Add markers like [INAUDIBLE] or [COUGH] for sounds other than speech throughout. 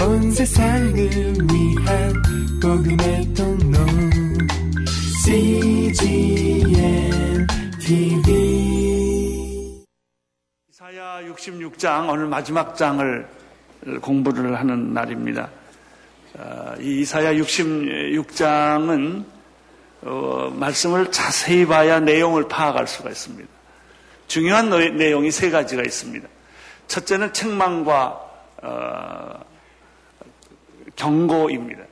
온 세상을 위한 복음의 통로 CGM TV 이사야 66장 오늘 마지막 장을 공부를 하는 날입니다. 어, 이 이사야 66장은 어, 말씀을 자세히 봐야 내용을 파악할 수가 있습니다. 중요한 내용이 세 가지가 있습니다. 첫째는 책망과 어, 경고입니다.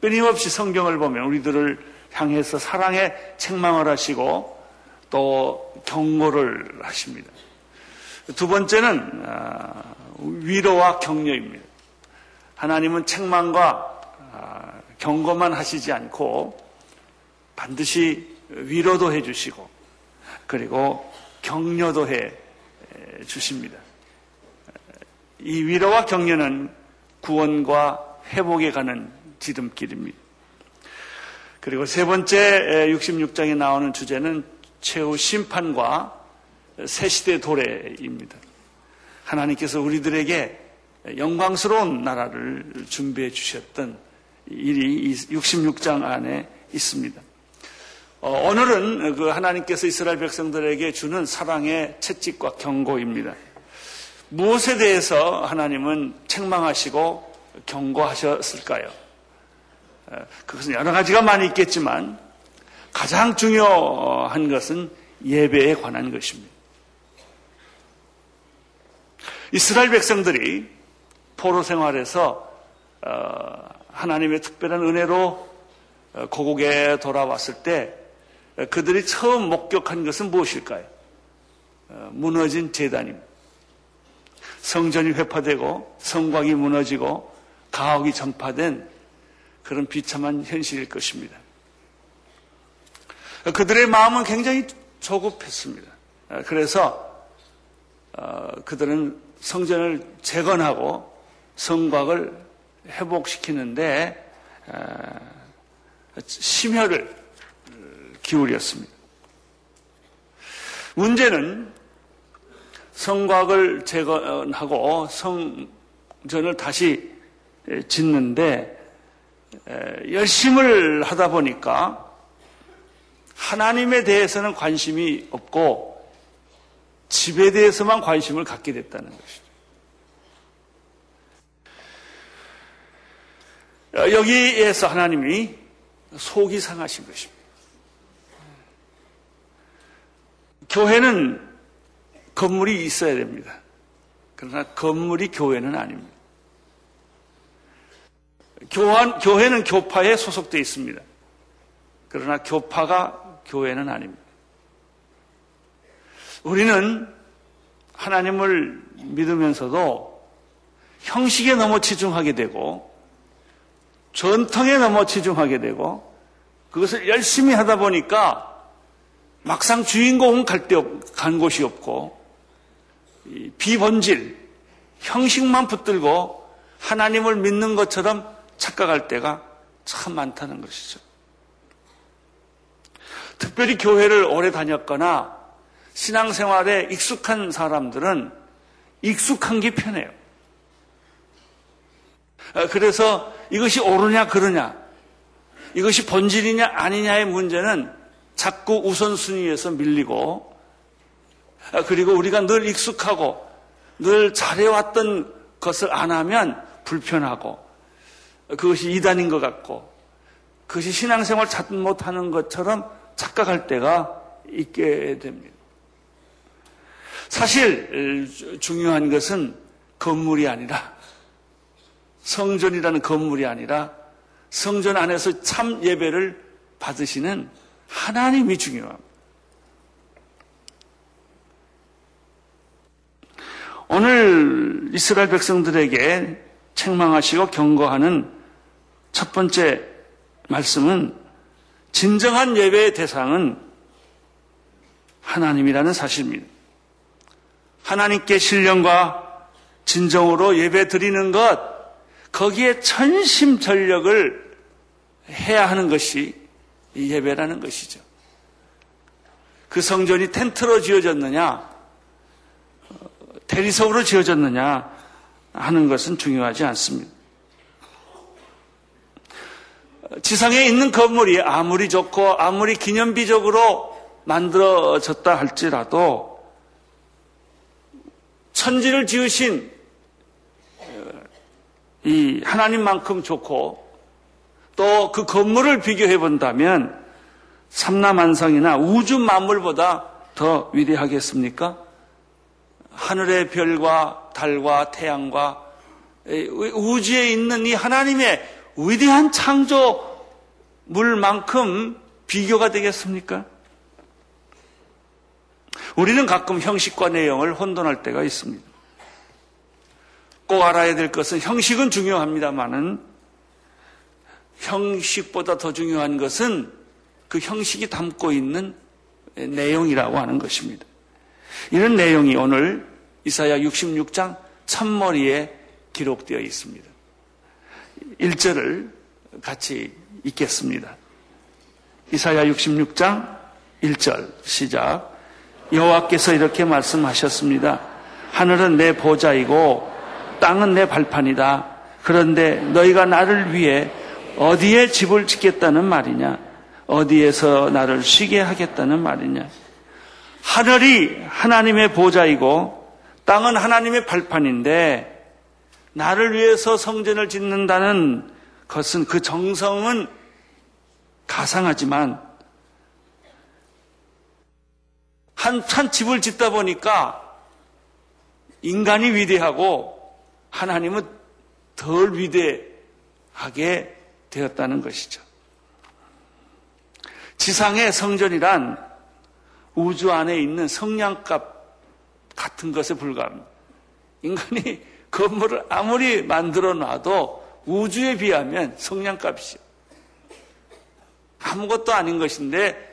끊임없이 성경을 보면 우리들을 향해서 사랑의 책망을 하시고 또 경고를 하십니다. 두 번째는 아, 위로와 격려입니다. 하나님은 책망과 아, 경고만 하시지 않고 반드시 위로도 해주시고 그리고 격려도 해 주십니다. 이 위로와 격려는 구원과 회복에 가는 지름길입니다. 그리고 세 번째 66장에 나오는 주제는 최후 심판과 새 시대 도래입니다. 하나님께서 우리들에게 영광스러운 나라를 준비해 주셨던 일이 66장 안에 있습니다. 어, 오늘은 그 하나님께서 이스라엘 백성들에게 주는 사랑의 채찍과 경고입니다. 무엇에 대해서 하나님은 책망하시고 경고하셨을까요? 그것은 여러 가지가 많이 있겠지만 가장 중요한 것은 예배에 관한 것입니다. 이스라엘 백성들이 포로 생활에서 어, 하나님의 특별한 은혜로 어, 고국에 돌아왔을 때 그들이 처음 목격한 것은 무엇일까요? 어, 무너진 재단입니다. 성전이 회파되고 성곽이 무너지고 가옥이 전파된 그런 비참한 현실일 것입니다. 그들의 마음은 굉장히 조급했습니다. 그래서 어, 그들은 성전을 재건하고 성곽을 회복시키는데 어, 심혈을 기울였습니다. 문제는 성곽을 재건하고 성전을 다시 짓는데 열심을 하다 보니까 하나님에 대해서는 관심이 없고 집에 대해서만 관심을 갖게 됐다는 것이죠. 여기에서 하나님이 속이 상하신 것입니다. 교회는 건물이 있어야 됩니다. 그러나 건물이 교회는 아닙니다. 교환, 교회는 교파에 소속되어 있습니다. 그러나 교파가 교회는 아닙니다. 우리는 하나님을 믿으면서도 형식에 너무 치중하게 되고 전통에 너무 치중하게 되고 그것을 열심히 하다 보니까 막상 주인공은 갈 데, 간 곳이 없고 비본질, 형식만 붙들고 하나님을 믿는 것처럼 착각할 때가 참 많다는 것이죠. 특별히 교회를 오래 다녔거나 신앙생활에 익숙한 사람들은 익숙한 게 편해요. 아, 그래서 이것이 옳으냐 그러냐 이것이 본질이냐 아니냐의 문제는 자꾸 우선순위에서 밀리고 아, 그리고 우리가 늘 익숙하고 늘 잘해왔던 것을 안 하면 불편하고 그것이 이단인 것 같고 그것이 신앙생활 잘 못하는 것처럼 착각할 때가 있게 됩니다. 사실 중요한 것은 건물이 아니라 성전이라는 건물이 아니라 성전 안에서 참 예배를 받으시는 하나님이 중요합니다. 오늘 이스라엘 백성들에게 책망하시고 경고하는 첫 번째 말씀은 진정한 예배의 대상은 하나님이라는 사실입니다. 하나님께 신령과 진정으로 예배 드리는 것, 거기에 천심전력을 해야 하는 것이 예배라는 것이죠. 그 성전이 텐트로 지어졌느냐, 대리석으로 지어졌느냐, 하는 것은 중요하지 않습니다. 지상에 있는 건물이 아무리 좋고 아무리 기념비적으로 만들어졌다 할지라도 천지를 지으신 이 하나님만큼 좋고 또 그 건물을 비교해 본다면 삼라만상이나 우주 만물보다 더 위대하겠습니까? 하늘의 별과 달과 태양과 우주에 있는 이 하나님의 위대한 창조물만큼 비교가 되겠습니까? 우리는 가끔 형식과 내용을 혼돈할 때가 있습니다. 꼭 알아야 될 것은 형식은 중요합니다만은 형식보다 더 중요한 것은 그 형식이 담고 있는 내용이라고 하는 것입니다. 이런 내용이 오늘 이사야 66장 첫머리에 기록되어 있습니다. 1절을 같이 읽겠습니다. 이사야 66장 1절 시작. 여호와께서 이렇게 말씀하셨습니다. 하늘은 내 보좌이고 땅은 내 발판이다. 그런데 너희가 나를 위해 어디에 집을 짓겠다는 말이냐? 어디에서 나를 쉬게 하겠다는 말이냐? 하늘이 하나님의 보좌이고 땅은 하나님의 발판인데 나를 위해서 성전을 짓는다는 것은 그 정성은 가상하지만 한, 한 집을 짓다 보니까 인간이 위대하고 하나님은 덜 위대하게 되었다는 것이죠. 지상의 성전이란 우주 안에 있는 성냥값 같은 것에 불과합니다. 인간이 건물을 아무리 만들어 놔도 우주에 비하면 성냥값이죠. 아무것도 아닌 것인데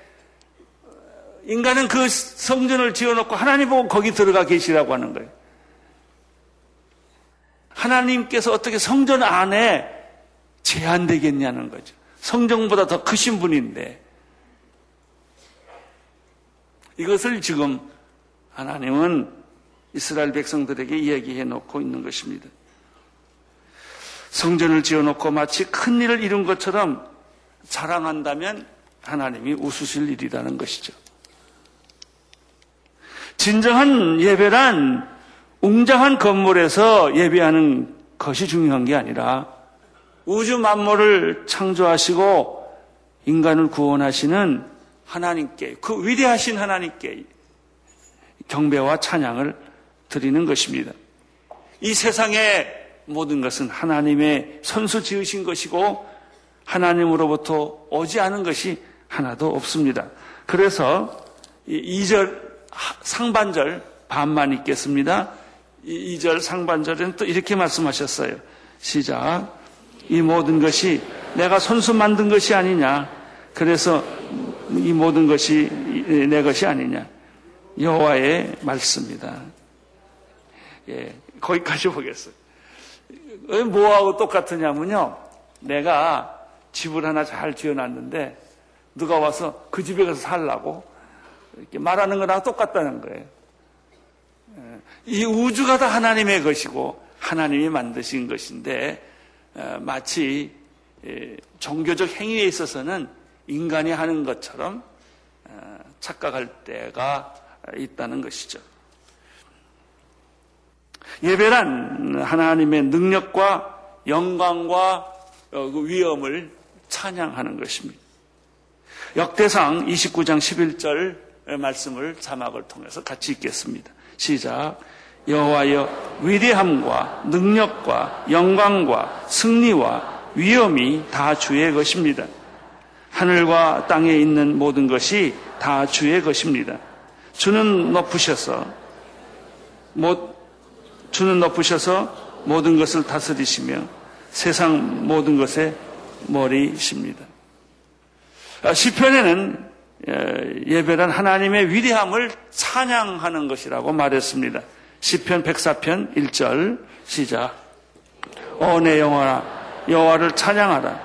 인간은 그 성전을 지어놓고 하나님 보고 거기 들어가 계시라고 하는 거예요. 하나님께서 어떻게 성전 안에 제한되겠냐는 거죠. 성전보다 더 크신 분인데 이것을 지금 하나님은 이스라엘 백성들에게 이야기해 놓고 있는 것입니다. 성전을 지어 놓고 마치 큰 일을 이룬 것처럼 자랑한다면 하나님이 웃으실 일이라는 것이죠. 진정한 예배란 웅장한 건물에서 예배하는 것이 중요한 게 아니라 우주 만물을 창조하시고 인간을 구원하시는 하나님께 그 위대하신 하나님께 경배와 찬양을 드리는 것입니다. 이 세상의 모든 것은 하나님의 선수 지으신 것이고 하나님으로부터 오지 않은 것이 하나도 없습니다. 그래서 2절 상반절 반만 읽겠습니다. 2절 상반절은 또 이렇게 말씀하셨어요. 시작. 이 모든 것이 내가 손수 만든 것이 아니냐. 그래서 이 모든 것이 내 것이 아니냐. 여호와의 말씀이다. 예, 거기까지 보겠어요. 뭐하고 똑같으냐면요. 내가 집을 하나 잘 지어놨는데 누가 와서 그 집에 가서 살라고 이렇게 말하는 거랑 똑같다는 거예요. 예, 이 우주가 다 하나님의 것이고 하나님이 만드신 것인데 어, 마치 예, 종교적 행위에 있어서는 인간이 하는 것처럼 어, 착각할 때가 있다는 것이죠. 예배란 하나님의 능력과 영광과 어, 그 위엄을 찬양하는 것입니다. 역대상 29장 11절 말씀을 자막을 통해서 같이 읽겠습니다. 시작. 여호와여 위대함과 능력과 영광과 승리와 위엄이 다 주의 것입니다. 하늘과 땅에 있는 모든 것이 다 주의 것입니다. 주는 높으셔서 주는 높으셔서 모든 것을 다스리시며 세상 모든 것의 머리십니다. 아, 시편에는 예배란 하나님의 위대함을 찬양하는 것이라고 말했습니다. 시편 104편 1절 시작. 오 내 영혼아 여호와를 찬양하라.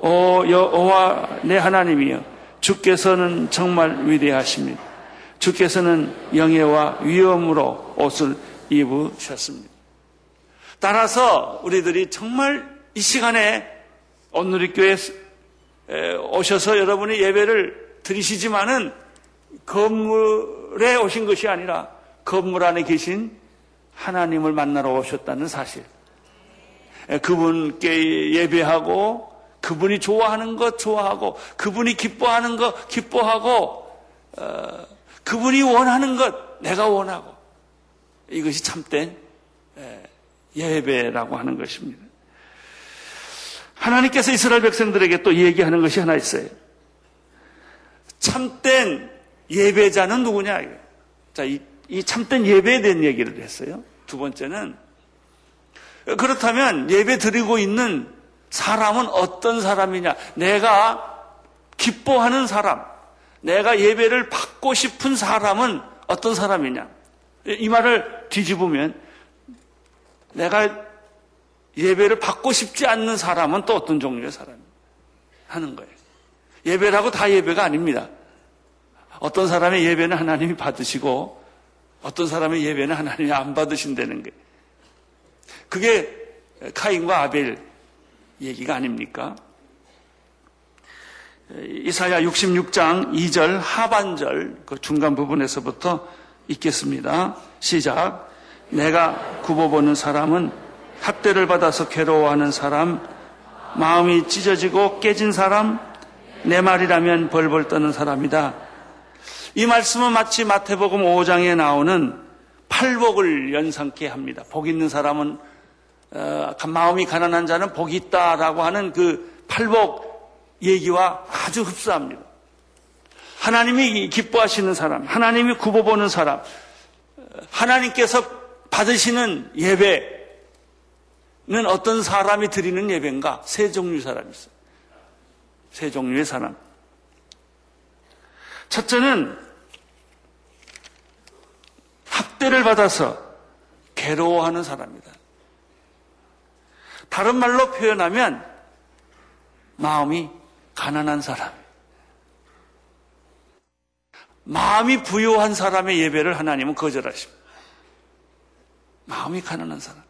오 여호와 내 하나님이여 주께서는 정말 위대하십니다. 주께서는 영예와 위엄으로 옷을 입으셨습니다. 따라서 우리들이 정말 이 시간에 온누리교회 오셔서 여러분이 예배를 드리시지만은 건물에 오신 것이 아니라 건물 안에 계신 하나님을 만나러 오셨다는 사실. 그분께 예배하고 그분이 좋아하는 것 좋아하고 그분이 기뻐하는 것 기뻐하고 어, 그분이 원하는 것 내가 원하고 이것이 참된 예배라고 하는 것입니다. 하나님께서 이스라엘 백성들에게 또 얘기하는 것이 하나 있어요. 참된 예배자는 누구냐? 자, 이, 이 참된 예배에 대한 얘기를 했어요. 두 번째는 그렇다면 예배 드리고 있는 사람은 어떤 사람이냐? 내가 기뻐하는 사람, 내가 예배를 받고 싶은 사람은 어떤 사람이냐? 이 말을 뒤집으면 내가 예배를 받고 싶지 않는 사람은 또 어떤 종류의 사람 하는 거예요. 예배라고 다 예배가 아닙니다. 어떤 사람의 예배는 하나님이 받으시고 어떤 사람의 예배는 하나님이 안 받으신다는 게 그게 카인과 아벨 얘기가 아닙니까? 이사야 66장 2절 하반절 그 중간 부분에서부터 읽겠습니다. 시작. 내가 굽어보는 사람은 학대를 받아서 괴로워하는 사람, 마음이 찢어지고 깨진 사람, 내 말이라면 벌벌 떠는 사람이다. 이 말씀은 마치 마태복음 5장에 나오는 팔복을 연상케 합니다. 복 있는 사람은 어, 마음이 가난한 자는 복이 있다라고 하는 그 팔복 얘기와 아주 흡사합니다. 하나님이 기뻐하시는 사람, 하나님이 굽어보는 사람, 하나님께서 받으시는 예배는 어떤 사람이 드리는 예배인가? 세 종류 사람이 있어요. 세 종류의 사람. 첫째는 학대를 받아서 괴로워하는 사람이다. 다른 말로 표현하면 마음이 가난한 사람. 마음이 부유한 사람의 예배를 하나님은 거절하십니다. 마음이 가난한 사람.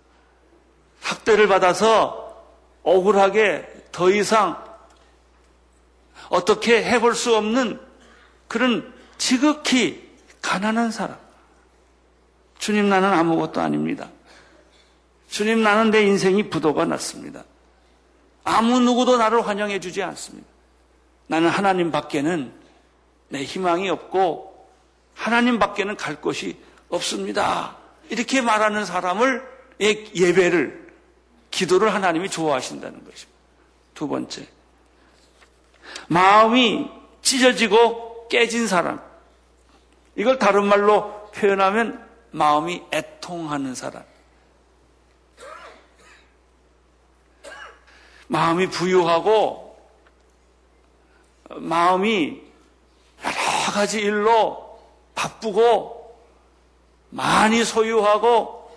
학대를 받아서 억울하게 더 이상 어떻게 해볼 수 없는 그런 지극히 가난한 사람. 주님 나는 아무것도 아닙니다. 주님 나는 내 인생이 부도가 났습니다. 아무 누구도 나를 환영해 주지 않습니다. 나는 하나님 밖에는 내 희망이 없고 하나님 밖에는 갈 곳이 없습니다. 이렇게 말하는 사람을 예배를 기도를 하나님이 좋아하신다는 것입니다. 두 번째. 마음이 찢어지고 깨진 사람. 이걸 다른 말로 표현하면 마음이 애통하는 사람. 마음이 부유하고 마음이 여러 가지 일로 바쁘고 많이 소유하고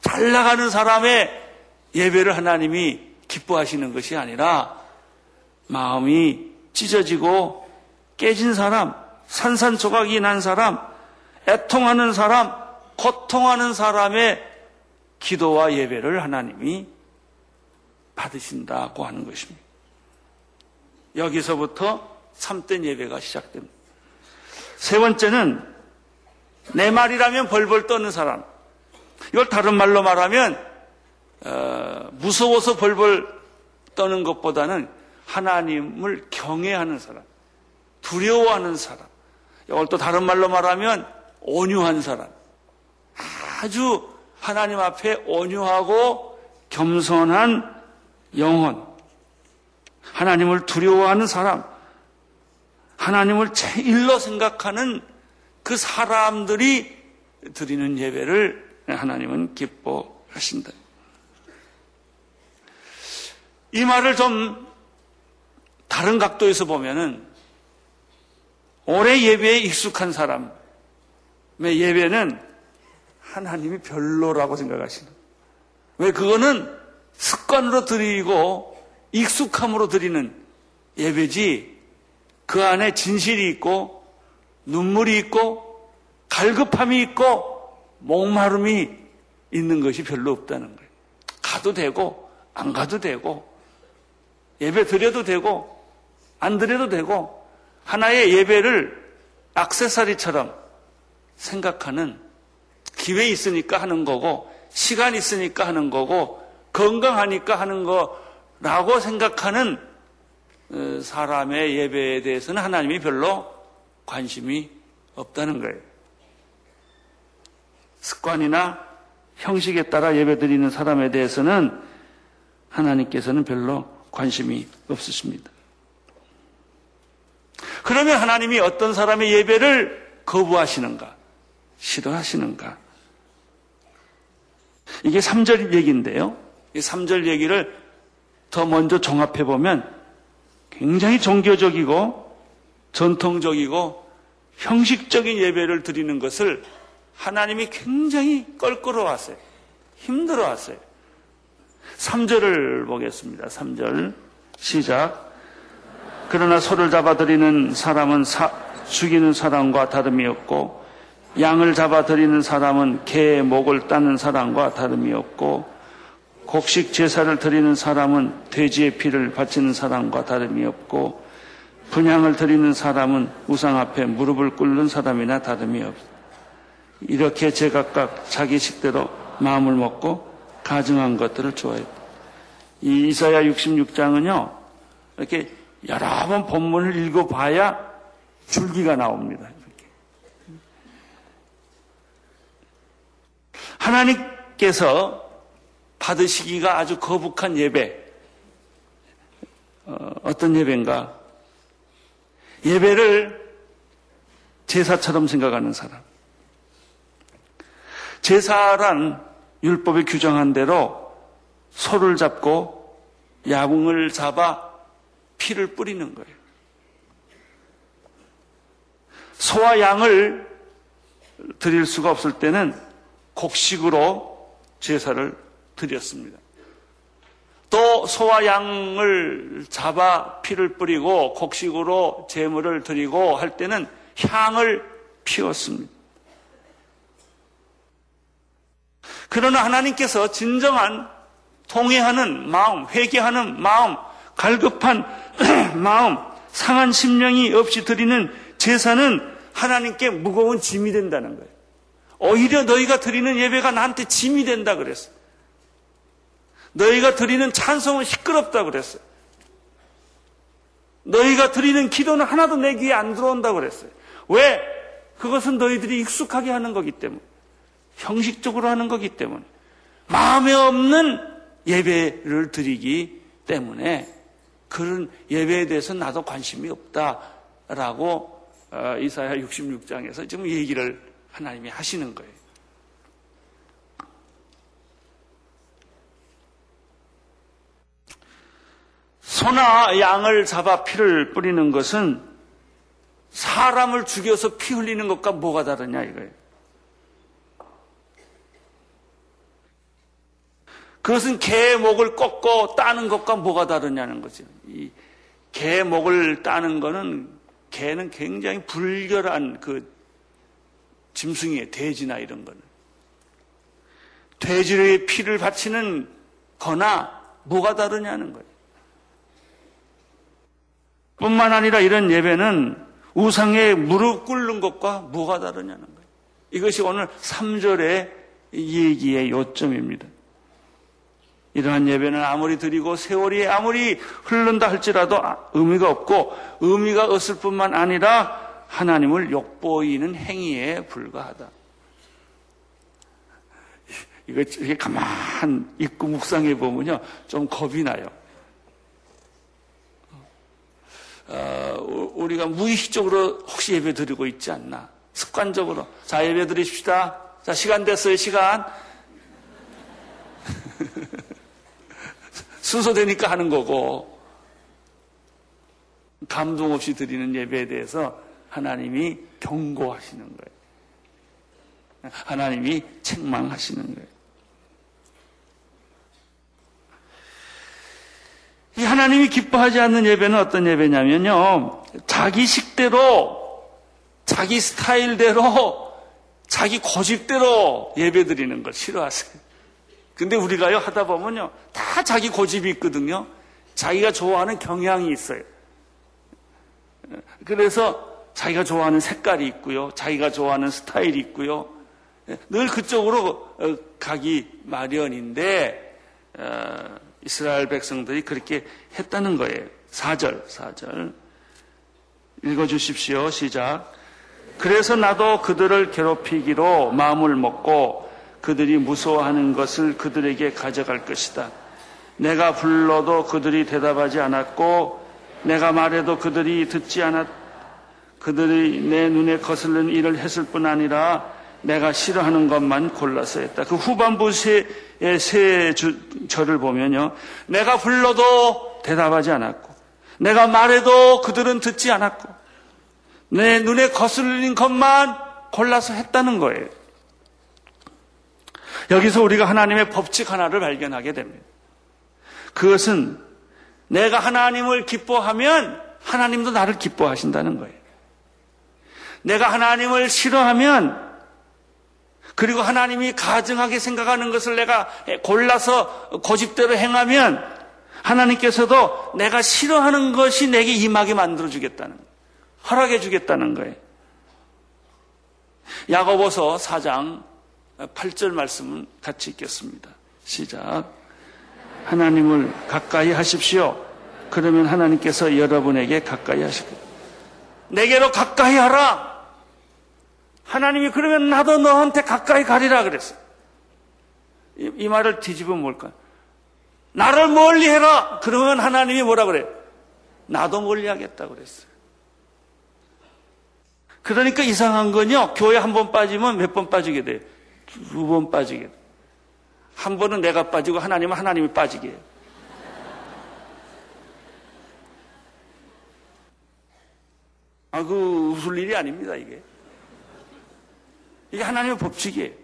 잘 나가는 사람의 예배를 하나님이 기뻐하시는 것이 아니라 마음이 찢어지고 깨진 사람, 산산조각이 난 사람, 애통하는 사람, 고통하는 사람의 기도와 예배를 하나님이 받으신다고 하는 것입니다. 여기서부터 참된 예배가 시작됩니다. 세 번째는 내 말이라면 벌벌 떠는 사람. 이걸 다른 말로 말하면 어, 무서워서 벌벌 떠는 것보다는 하나님을 경외하는 사람. 두려워하는 사람. 이걸 또 다른 말로 말하면 온유한 사람. 아주 하나님 앞에 온유하고 겸손한 영혼. 하나님을 두려워하는 사람. 하나님을 제일로 생각하는 그 사람들이 드리는 예배를 하나님은 기뻐하신다. 이 말을 좀 다른 각도에서 보면은 올해 예배에 익숙한 사람의 예배는 하나님이 별로라고 생각하시는. 왜 그거는 습관으로 드리고 익숙함으로 드리는 예배지 그 안에 진실이 있고 눈물이 있고 갈급함이 있고 목마름이 있는 것이 별로 없다는 거예요. 가도 되고 안 가도 되고 예배 드려도 되고 안 드려도 되고 하나의 예배를 악세사리처럼 생각하는 기회 있으니까 하는 거고 시간 있으니까 하는 거고 건강하니까 하는 거라고 생각하는 어, 사람의 예배에 대해서는 하나님이 별로 관심이 없다는 거예요. 습관이나 형식에 따라 예배 드리는 사람에 대해서는 하나님께서는 별로 관심이 없으십니다. 그러면 하나님이 어떤 사람의 예배를 거부하시는가? 싫어하시는가? 이게 3절 얘기인데요. 이 3절 얘기를 더 먼저 종합해 보면 굉장히 종교적이고 전통적이고 형식적인 예배를 드리는 것을 하나님이 굉장히 껄끄러워하세요. 힘들어하세요. 3절을 보겠습니다. 3절 시작. 그러나 소를 잡아들이는 사람은 사, 죽이는 사람과 다름이 없고 양을 잡아들이는 사람은 개의 목을 따는 사람과 다름이 없고 곡식 제사를 드리는 사람은 돼지의 피를 바치는 사람과 다름이 없고 분양을 드리는 사람은 우상 앞에 무릎을 꿇는 사람이나 다름이 없어. 이렇게 제각각 자기 식대로 마음을 먹고 가증한 것들을 좋아했다. 이 이사야 66장은요, 이렇게 여러 번 본문을 읽어봐야 줄기가 나옵니다. 이렇게. 하나님께서 받으시기가 아주 거북한 예배. 어, 떤 예배인가? 예배를 제사처럼 생각하는 사람. 제사란 율법에 규정한 대로 소를 잡고 야궁을 잡아 피를 뿌리는 거예요. 소와 양을 드릴 수가 없을 때는 곡식으로 제사를 드렸습니다. 또 소와 양을 잡아 피를 뿌리고 곡식으로 제물을 드리고 할 때는 향을 피웠습니다. 그러나 하나님께서 진정한 통회하는 마음, 회개하는 마음, 갈급한 [CLEARS THROAT] 마음, 상한 심령이 없이 드리는 제사는 하나님께 무거운 짐이 된다는 거예요. 오히려 너희가 드리는 예배가 나한테 짐이 된다 그랬어요. 너희가 드리는 찬송은 시끄럽다 그랬어요. 너희가 드리는 기도는 하나도 내 귀에 안 들어온다 그랬어요. 왜? 그것은 너희들이 익숙하게 하는 거기 때문에. 형식적으로 하는 거기 때문에. 마음에 없는 예배를 드리기 때문에 그런 예배에 대해서 나도 관심이 없다라고 어, 이사야 66장에서 지금 얘기를 하나님이 하시는 거예요. 소나 양을 잡아 피를 뿌리는 것은 사람을 죽여서 피 흘리는 것과 뭐가 다르냐 이거예요. 그것은 개의 목을 꺾고 따는 것과 뭐가 다르냐는 거죠. 이 개의 목을 따는 것은 개는 굉장히 불결한 그 짐승이에요. 돼지나 이런 거는. 돼지의 피를 바치는 거나 뭐가 다르냐는 거예요. 뿐만 아니라 이런 예배는 우상에 무릎 꿇는 것과 뭐가 다르냐는 거예요. 이것이 오늘 3절의 얘기의 요점입니다. 이러한 예배는 아무리 드리고 세월이 아무리 흐른다 할지라도 의미가 없고 의미가 없을 뿐만 아니라 하나님을 욕보이는 행위에 불과하다. 이거 이렇게 가만 있고 묵상해 보면요. 좀 겁이 나요. 어, 우리가 무의식적으로 혹시 예배 드리고 있지 않나. 습관적으로. 자, 예배 드리십시다. 자, 시간 됐어요, 시간. [LAUGHS] 순서되니까 하는 거고. 감동 없이 드리는 예배에 대해서 하나님이 경고하시는 거예요. 하나님이 책망하시는 거예요. 이 하나님이 기뻐하지 않는 예배는 어떤 예배냐면요. 자기 식대로, 자기 스타일대로, 자기 고집대로 예배 드리는 걸 싫어하세요. 근데 우리가요, 하다 보면요, 다 자기 고집이 있거든요. 자기가 좋아하는 경향이 있어요. 그래서 자기가 좋아하는 색깔이 있고요. 자기가 좋아하는 스타일이 있고요. 늘 그쪽으로 어, 가기 마련인데, 어, 이스라엘 백성들이 그렇게 했다는 거예요. 4절, 4절. 읽어주십시오. 시작. 그래서 나도 그들을 괴롭히기로 마음을 먹고 그들이 무서워하는 것을 그들에게 가져갈 것이다. 내가 불러도 그들이 대답하지 않았고 내가 말해도 그들이 듣지 않았 그들이 내 눈에 거슬리는 일을 했을 뿐 아니라 내가 싫어하는 것만 골라서 했다. 그 후반부 세, 세 절을 보면요. 내가 불러도 대답하지 않았고 내가 말해도 그들은 듣지 않았고 내 눈에 거슬리는 것만 골라서 했다는 거예요. 여기서 우리가 하나님의 법칙 하나를 발견하게 됩니다. 그것은 내가 하나님을 기뻐하면 하나님도 나를 기뻐하신다는 거예요. 내가 하나님을 싫어하면 그리고 하나님이 가증하게 생각하는 것을 내가 골라서 고집대로 행하면 하나님께서도 내가 싫어하는 것이 내게 임하게 만들어주겠다는 거예요. 허락해주겠다는 거예요. 야고보서 4장 8절 말씀은 같이 읽겠습니다. 시작. 하나님을 가까이 하십시오. 그러면 하나님께서 여러분에게 가까이 하실 거예요. 내게로 가까이 하라. 하나님이 그러면 나도 너한테 가까이 가리라 그랬어. 이, 이 말을 뒤집으면 뭘까? 나를 멀리 해라. 그러면 하나님이 뭐라 그래? 나도 멀리 하겠다 그랬어요. 그러니까 이상한 건요. 교회 한 번 빠지면 몇 번 빠지게 돼요. 두 번 빠지게 돼요. 한 번은 내가 빠지고 하나님은 하나님이 빠지게 해요. 아, 그 웃을 일이 아닙니다, 이게. 이게 하나님의 법칙이에요.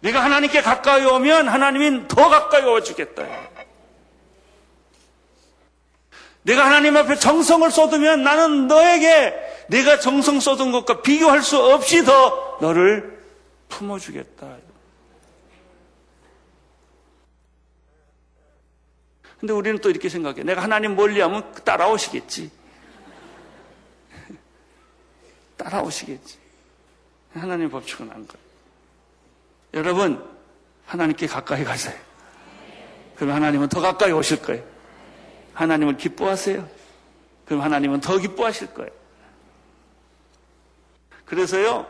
네가 하나님께 가까이 오면 하나님이 더 가까이 와주겠다. 내가 하나님 앞에 정성을 쏟으면 나는 너에게 내가 정성 쏟은 것과 비교할 수 없이 더 너를 품어주겠다. 근데 우리는 또 이렇게 생각해. 내가 하나님 멀리 하면 따라오시겠지. [LAUGHS] 따라오시겠지. 하나님 법칙은 안 그래요. 여러분, 하나님께 가까이 가세요. 그럼 하나님은 더 가까이 오실 거예요. 하나님을 기뻐하세요. 그럼 하나님은 더 기뻐하실 거예요. 그래서요,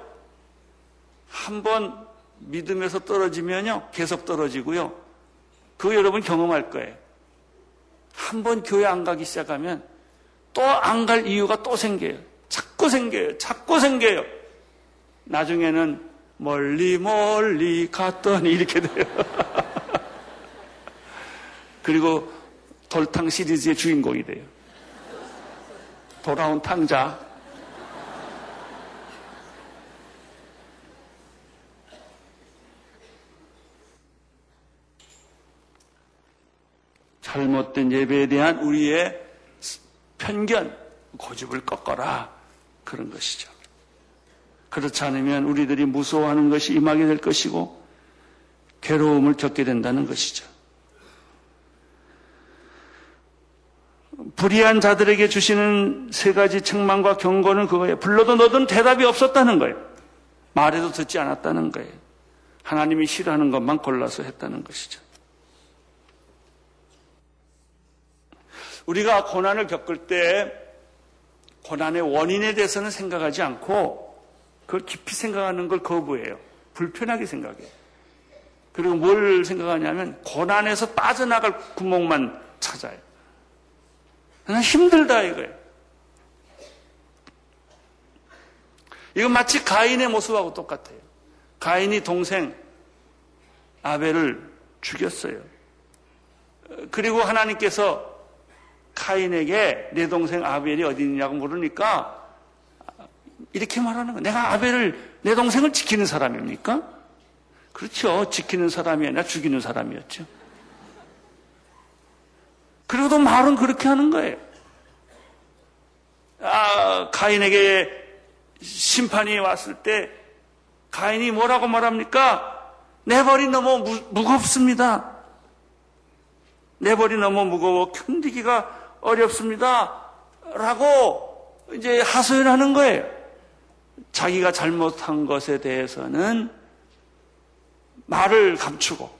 한 번 믿음에서 떨어지면요, 계속 떨어지고요. 그거 여러분 경험할 거예요. 한 번 교회 안 가기 시작하면 또 안 갈 이유가 또 생겨요. 자꾸 생겨요. 자꾸 생겨요. 나중에는 멀리 멀리 갔더니 이렇게 돼요. [LAUGHS] 그리고 돌탕 시리즈의 주인공이 돼요. 돌아온 탕자. 잘못된 예배에 대한 우리의 편견, 고집을 꺾어라. 그런 것이죠. 그렇지 않으면 우리들이 무서워하는 것이 임하게 될 것이고 괴로움을 겪게 된다는 것이죠. 불의한 자들에게 주시는 세 가지 책망과 경고는 그거예요. 불러도 너든 대답이 없었다는 거예요. 말해도 듣지 않았다는 거예요. 하나님이 싫어하는 것만 골라서 했다는 것이죠. 우리가 고난을 겪을 때 고난의 원인에 대해서는 생각하지 않고 그걸 깊이 생각하는 걸 거부해요. 불편하게 생각해요. 그리고 뭘 생각하냐면 고난에서 빠져나갈 구멍만 찾아요. 그냥 힘들다 이거예요. 이건 마치 가인의 모습하고 똑같아요. 가인이 동생 아벨을 죽였어요. 그리고 하나님께서 카인에게 내 동생 아벨이 어디 있냐고 물으니까 이렇게 말하는 거예요. 내가 아벨을 내 동생을 지키는 사람입니까? 그렇죠. 지키는 사람이 아니라 죽이는 사람이었죠. 그리고도 말은 그렇게 하는 거예요. 아, 가인에게 심판이 왔을 때 가인이 뭐라고 말합니까? 내 벌이 너무 무, 무겁습니다. 내 벌이 너무 무거워 견디기가 어렵습니다. 라고 이제 하소연하는 거예요. 자기가 잘못한 것에 대해서는 말을 감추고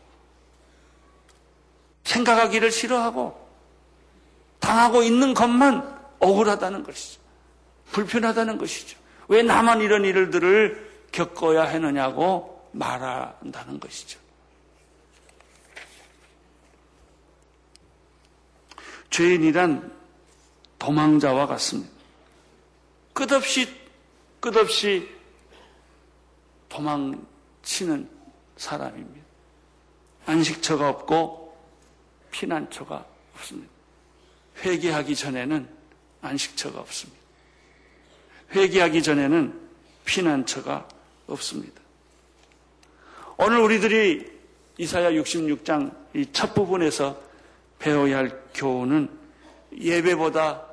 생각하기를 싫어하고 당하고 있는 것만 억울하다는 것이죠. 불편하다는 것이죠. 왜 나만 이런 일들을 겪어야 하느냐고 말한다는 것이죠. 죄인이란 도망자와 같습니다. 끝없이 끝없이 도망치는 사람입니다. 안식처가 없고 피난처가 없습니다. 회개하기 전에는 안식처가 없습니다. 회개하기 전에는 피난처가 없습니다. 오늘 우리들이 이사야 66장 이 첫 부분에서 배워야 할 교훈은 예배보다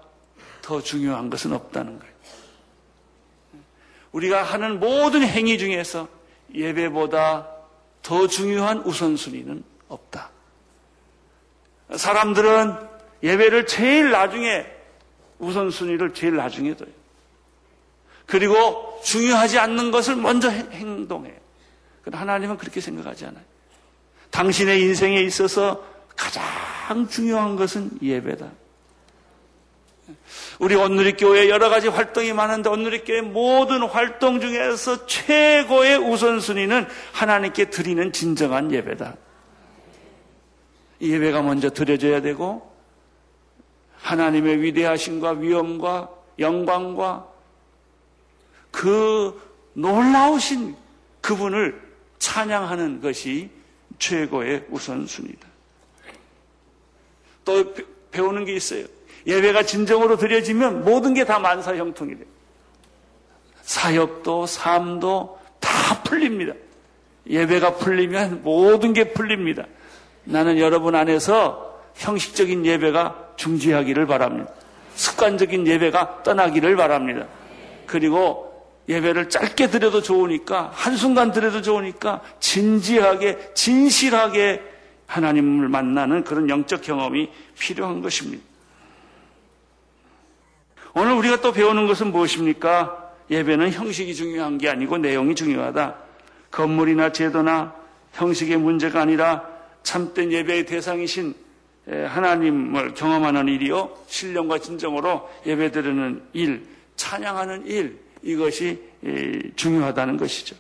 더 중요한 것은 없다는 거예요. 우리가 하는 모든 행위 중에서 예배보다 더 중요한 우선순위는 없다. 사람들은 예배를 제일 나중에 우선순위를 제일 나중에 둬요. 그리고 중요하지 않는 것을 먼저 행동해요. 그러나 하나님은 그렇게 생각하지 않아요. 당신의 인생에 있어서 가장 중요한 것은 예배다. 우리 온누리교회 여러 가지 활동이 많은데 온누리교회 모든 활동 중에서 최고의 우선순위는 하나님께 드리는 진정한 예배다. 예배가 먼저 드려져야 되고 하나님의 위대하심과 위엄과 영광과 그 놀라우신 그분을 찬양하는 것이 최고의 우선순위다. 또 배우는 게 있어요. 예배가 진정으로 드려지면 모든 게 다 만사 형통이 돼요. 사역도 삶도 다 풀립니다. 예배가 풀리면 모든 게 풀립니다. 나는 여러분 안에서 형식적인 예배가 중지하기를 바랍니다. 습관적인 예배가 떠나기를 바랍니다. 그리고 예배를 짧게 드려도 좋으니까 한순간 드려도 좋으니까 진지하게 진실하게 하나님을 만나는 그런 영적 경험이 필요한 것입니다. 오늘 우리가 또 배우는 것은 무엇입니까? 예배는 형식이 중요한 게 아니고 내용이 중요하다. 건물이나 제도나 형식의 문제가 아니라 참된 예배의 대상이신 하나님을 경험하는 일이요. 신령과 진정으로 예배드리는 일, 찬양하는 일, 이것이 중요하다는 것이죠.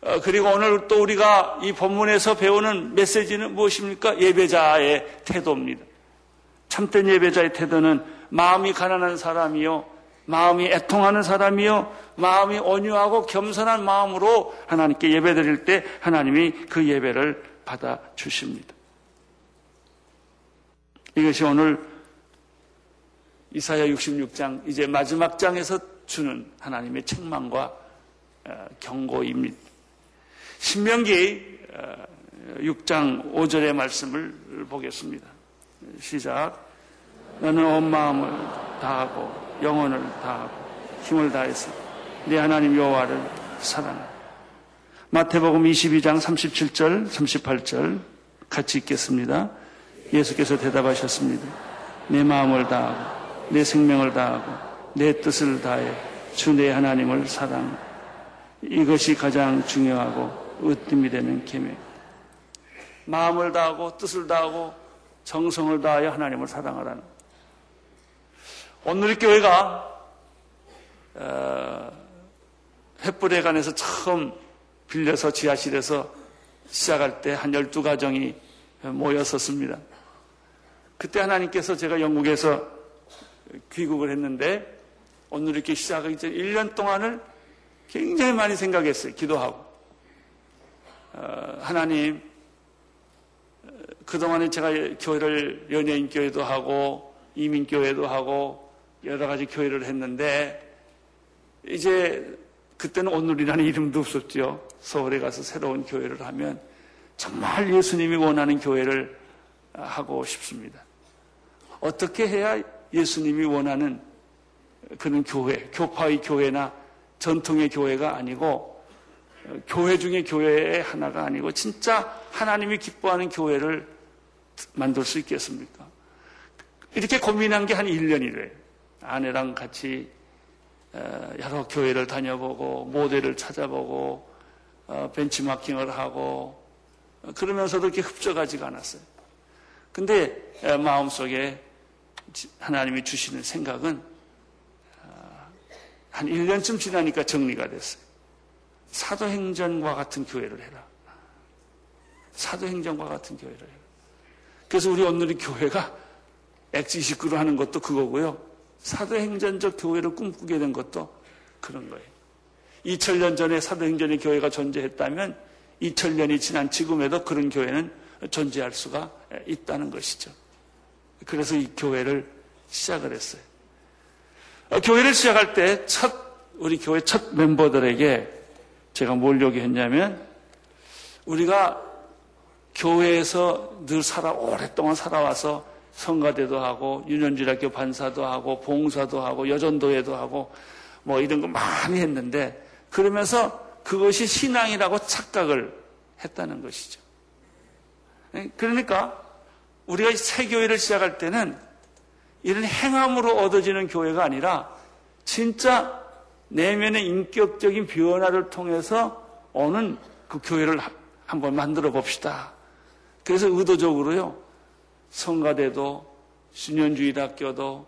어, 그리고 오늘 또 우리가 이 본문에서 배우는 메시지는 무엇입니까? 예배자의 태도입니다. 참된 예배자의 태도는 마음이 가난한 사람이요. 마음이 애통하는 사람이요. 마음이 온유하고 겸손한 마음으로 하나님께 예배 드릴 때 하나님이 그 예배를 받아 주십니다. 이것이 오늘 이사야 66장 이제 마지막 장에서 주는 하나님의 책망과 어, 경고입니다. 신명기 6장 어, 5절의 말씀을 보겠습니다. 시작. 너는 온 마음을 다하고 영혼을 다하고 힘을 다해서 네 하나님 여호와를 사랑하. 마태복음 22장 37절, 38절 같이 읽겠습니다. 예수께서 대답하셨습니다. 내 마음을 다하고 내 생명을 다하고 내 뜻을 다해 주 내 하나님을 사랑. 이것이 가장 중요하고 으뜸이 되는 계명. 마음을 다하고 뜻을 다하고 정성을 다하여 하나님을 사랑하라는. 오늘 교회가 어, 횃불에 관해서 처음 빌려서 지하실에서 시작할 때한 열두 가정이 모였었습니다. 그때 하나님께서 제가 영국에서 귀국을 했는데 오늘 이렇게 시작하기 전 1년 동안을 굉장히 많이 생각했어요. 기도하고. 어, 하나님, 그동안에 제가 교회를 연예인교회도 하고, 이민교회도 하고, 여러 가지 교회를 했는데, 이제 그때는 오늘이라는 이름도 없었죠. 서울에 가서 새로운 교회를 하면 정말 예수님이 원하는 교회를 하고 싶습니다. 어떻게 해야 예수님이 원하는 그는 교회, 교파의 교회나 전통의 교회가 아니고 교회 중에 교회의 하나가 아니고 진짜 하나님이 기뻐하는 교회를 만들 수 있겠습니까? 이렇게 고민한 게 한 1년이래요. 아내랑 같이 어, 여러 교회를 다녀보고 모델을 찾아보고 어, 벤치마킹을 하고 그러면서도 이렇게 흡족하지가 않았어요. 근데 마음속에 하나님이 주시는 생각은 어, 한 1년쯤 지나니까 정리가 됐어요. 사도행전과 같은 교회를 해라. 사도행전과 같은 교회를 해라. 그래서 우리 오늘의 교회가 엑지29로 하는 것도 그거고요. 사도행전적 교회를 꿈꾸게 된 것도 그런 거예요. 2000년 전에 사도행전의 교회가 존재했다면 2000년이 지난 지금에도 그런 교회는 존재할 수가 있다는 것이죠. 그래서 이 교회를 시작을 했어요. 어, 교회를 시작할 때 첫, 우리 교회 첫 멤버들에게 제가 뭘 요구했냐면 우리가 교회에서 늘 살아, 오랫동안 살아와서 성가대도 하고 유년주일학교 반사도 하고 봉사도 하고 여전도회도 하고 뭐 이런 거 많이 했는데 그러면서 그것이 신앙이라고 착각을 했다는 것이죠. 예, 그러니까 우리가 새 교회를 시작할 때는 이런 행함으로 얻어지는 교회가 아니라 진짜 내면의 인격적인 변화를 통해서 오는 그 교회를 한번 만들어 봅시다. 그래서 의도적으로요, 성가대도, 신년주의학교도,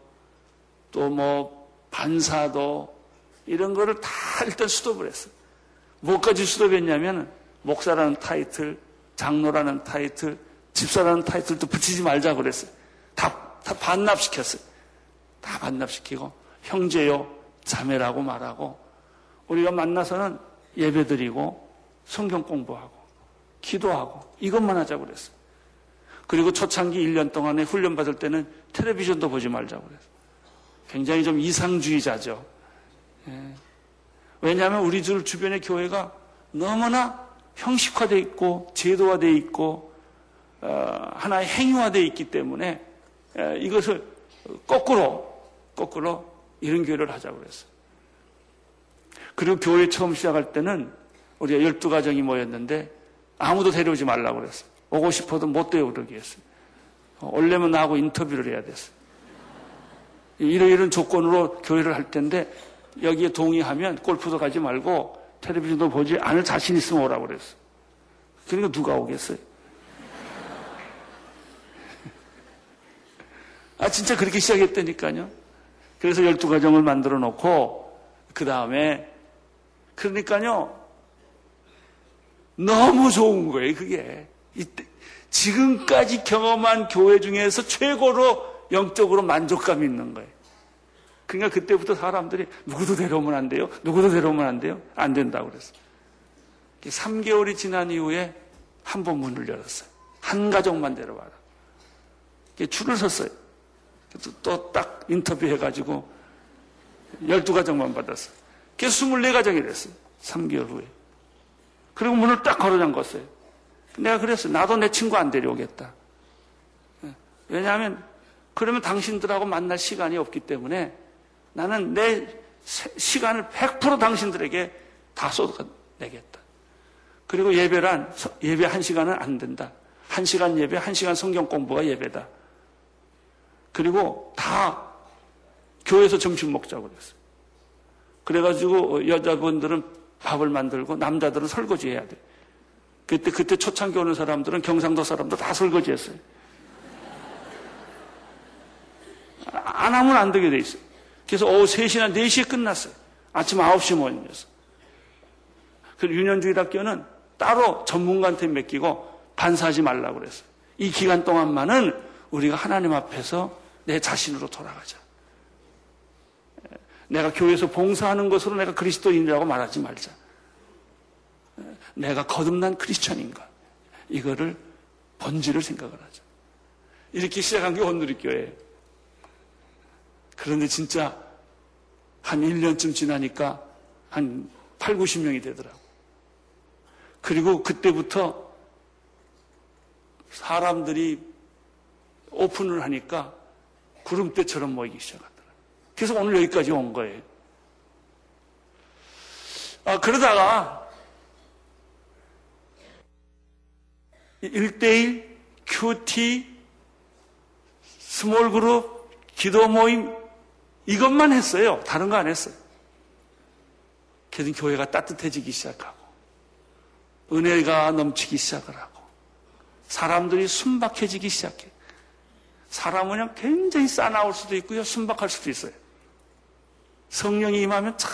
또 뭐, 반사도, 이런 거를 다 일단 수도를 했어요. 뭐까지 수도했냐면, 목사라는 타이틀, 장로라는 타이틀, 집사라는 타이틀도 붙이지 말자 그랬어요. 다, 다 반납시켰어요. 다 반납시키고, 형제요, 자매라고 말하고, 우리가 만나서는 예배 드리고, 성경 공부하고, 기도하고, 이것만 하자고 그랬어요. 그리고 초창기 1년 동안에 훈련 받을 때는 텔레비전도 보지 말자고 그랬어요. 굉장히 좀 이상주의자죠. 예. 왜냐하면 우리 들 주변의 교회가 너무나 형식화되어 있고 제도화되어 있고 어, 하나의 행위화되어 있기 때문에 에, 이것을 거꾸로 거꾸로 이런 교회를 하자고 그랬어요. 그리고 교회 처음 시작할 때는 우리가 열두 가정이 모였는데 아무도 데려오지 말라고 그랬어요. 오고 싶어도 못 데려오게 했어요. 원래면 나하고 인터뷰를 해야 됐어요. 이런 조건으로 교회를 할 텐데 여기에 동의하면 골프도 가지 말고 텔레비전도 보지 않을 자신 있으면 오라고 그랬어. 그러니까 누가 오겠어요? [LAUGHS] 아, 진짜 그렇게 시작했다니까요. 그래서 열두 가정을 만들어 놓고, 그 다음에, 그러니까요, 너무 좋은 거예요, 그게. 지금까지 경험한 교회 중에서 최고로 영적으로 만족감 있는 거예요. 그러니까 그때부터 사람들이 누구도 데려오면 안 돼요? 누구도 데려오면 안 돼요? 안 된다고 그랬어요. 3개월이 지난 이후에 한 번 문을 열었어요. 한 가족만 데려와라. 줄을 섰어요. 또 딱 인터뷰 해가지고 12가정만 받았어요. 그래서 24가정이 됐어요. 3개월 후에. 그리고 문을 딱 걸어 잠갔어요. 내가 그랬어요. 나도 내 친구 안 데려오겠다. 왜냐하면 그러면 당신들하고 만날 시간이 없기 때문에 나는 내 시간을 100% 당신들에게 다 쏟아내겠다. 그리고 예배란 예배 한 시간은 안 된다. 한 시간 예배, 한 시간 성경 공부가 예배다. 그리고 다 교회에서 점심 먹자고 그랬어요. 그래가지고 여자분들은 밥을 만들고 남자들은 설거지 해야 돼. 그때 그때 초창기 오는 사람들은 경상도 사람들 다 설거지 했어요. 안 하면 안 되게 돼 있어요. 그래서 오후 3시나 4시에 끝났어요. 아침 9시 모임이었어. 그 유년주의 학교는 따로 전문가한테 맡기고 반사하지 말라고 그랬어요. 이 기간 동안만은 우리가 하나님 앞에서 내 자신으로 돌아가자. 내가 교회에서 봉사하는 것으로 내가 그리스도인이라고 말하지 말자. 내가 거듭난 크리스천인가. 이거를 본질을 생각을 하자. 이렇게 시작한 게 온누리 교회예요. 그런데 진짜 한 1년쯤 지나니까 한 8, 90명이 되더라고. 그리고 그때부터 사람들이 오픈을 하니까 구름대처럼 모이기 시작하더라고요. 그래서 오늘 여기까지 온 거예요. 아, 그러다가 1대1, QT, small group, 기도 모임, 이것만 했어요. 다른 거 안 했어요. 그래서 교회가 따뜻해지기 시작하고, 은혜가 넘치기 시작을 하고, 사람들이 순박해지기 시작해. 사람은 그냥 굉장히 싸나울 수도 있고요. 순박할 수도 있어요. 성령이 임하면 참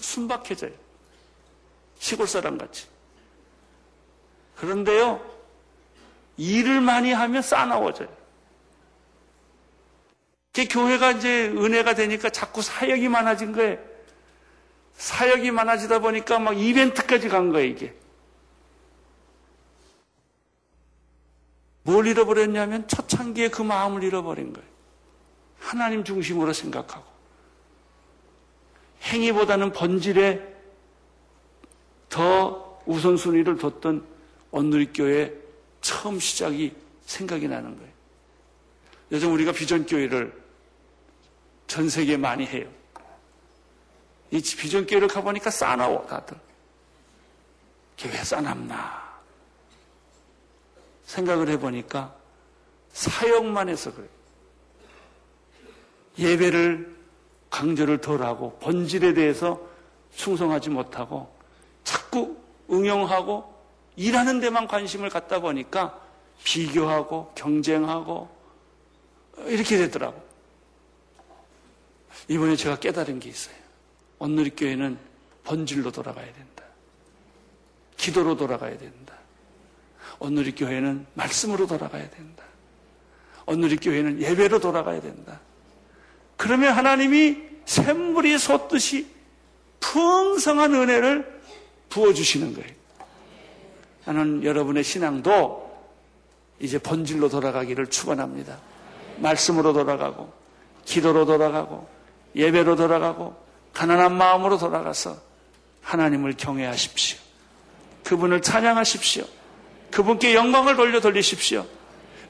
순박해져요. 시골 사람 같이. 그런데요, 일을 많이 하면 싸나워져요. 교회가 이제 은혜가 되니까 자꾸 사역이 많아진 거예요. 사역이 많아지다 보니까 막 이벤트까지 간 거예요, 이게. 뭘 잃어버렸냐면 초창기에 그 마음을 잃어버린 거예요. 하나님 중심으로 생각하고 행위보다는 본질에 더 우선순위를 뒀던 온누리교회 처음 시작이 생각이 나는 거예요. 요즘 우리가 비전교회를 전 세계에 많이 해요. 이 비전교회를 가보니까 싸나워, 다들. 교회 싸납나. 생각을 해보니까 사역만 해서 그래요. 예배를 강조를 덜 하고 본질에 대해서 충성하지 못하고 자꾸 응용하고 일하는 데만 관심을 갖다 보니까 비교하고 경쟁하고 이렇게 되더라고. 이번에 제가 깨달은 게 있어요. 온누리 교회는 본질로 돌아가야 된다. 기도로 돌아가야 된다. 오늘리 교회는 말씀으로 돌아가야 된다. 오늘리 교회는 예배로 돌아가야 된다. 그러면 하나님이 샘물이 솟듯이 풍성한 은혜를 부어주시는 거예요. 나는 여러분의 신앙도 이제 본질로 돌아가기를 축원합니다. 말씀으로 돌아가고 기도로 돌아가고 예배로 돌아가고 가난한 마음으로 돌아가서 하나님을 경외하십시오. 그분을 찬양하십시오. 그분께 영광을 돌려 돌리십시오.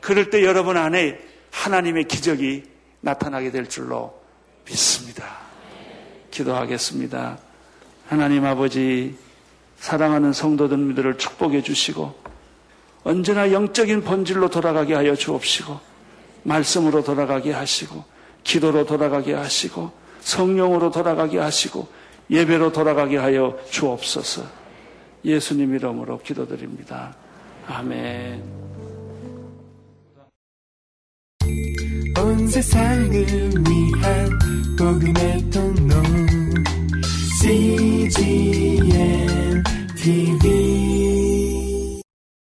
그럴 때 여러분 안에 하나님의 기적이 나타나게 될 줄로 믿습니다. 기도하겠습니다. 하나님 아버지, 사랑하는 성도들을 축복해 주시고, 언제나 영적인 본질로 돌아가게 하여 주옵시고, 말씀으로 돌아가게 하시고, 기도로 돌아가게 하시고, 성령으로 돌아가게 하시고, 예배로 돌아가게 하여 주옵소서. 예수님 이름으로 기도드립니다. 아멘. 온 세상을 위한 복음의 통로 CGM TV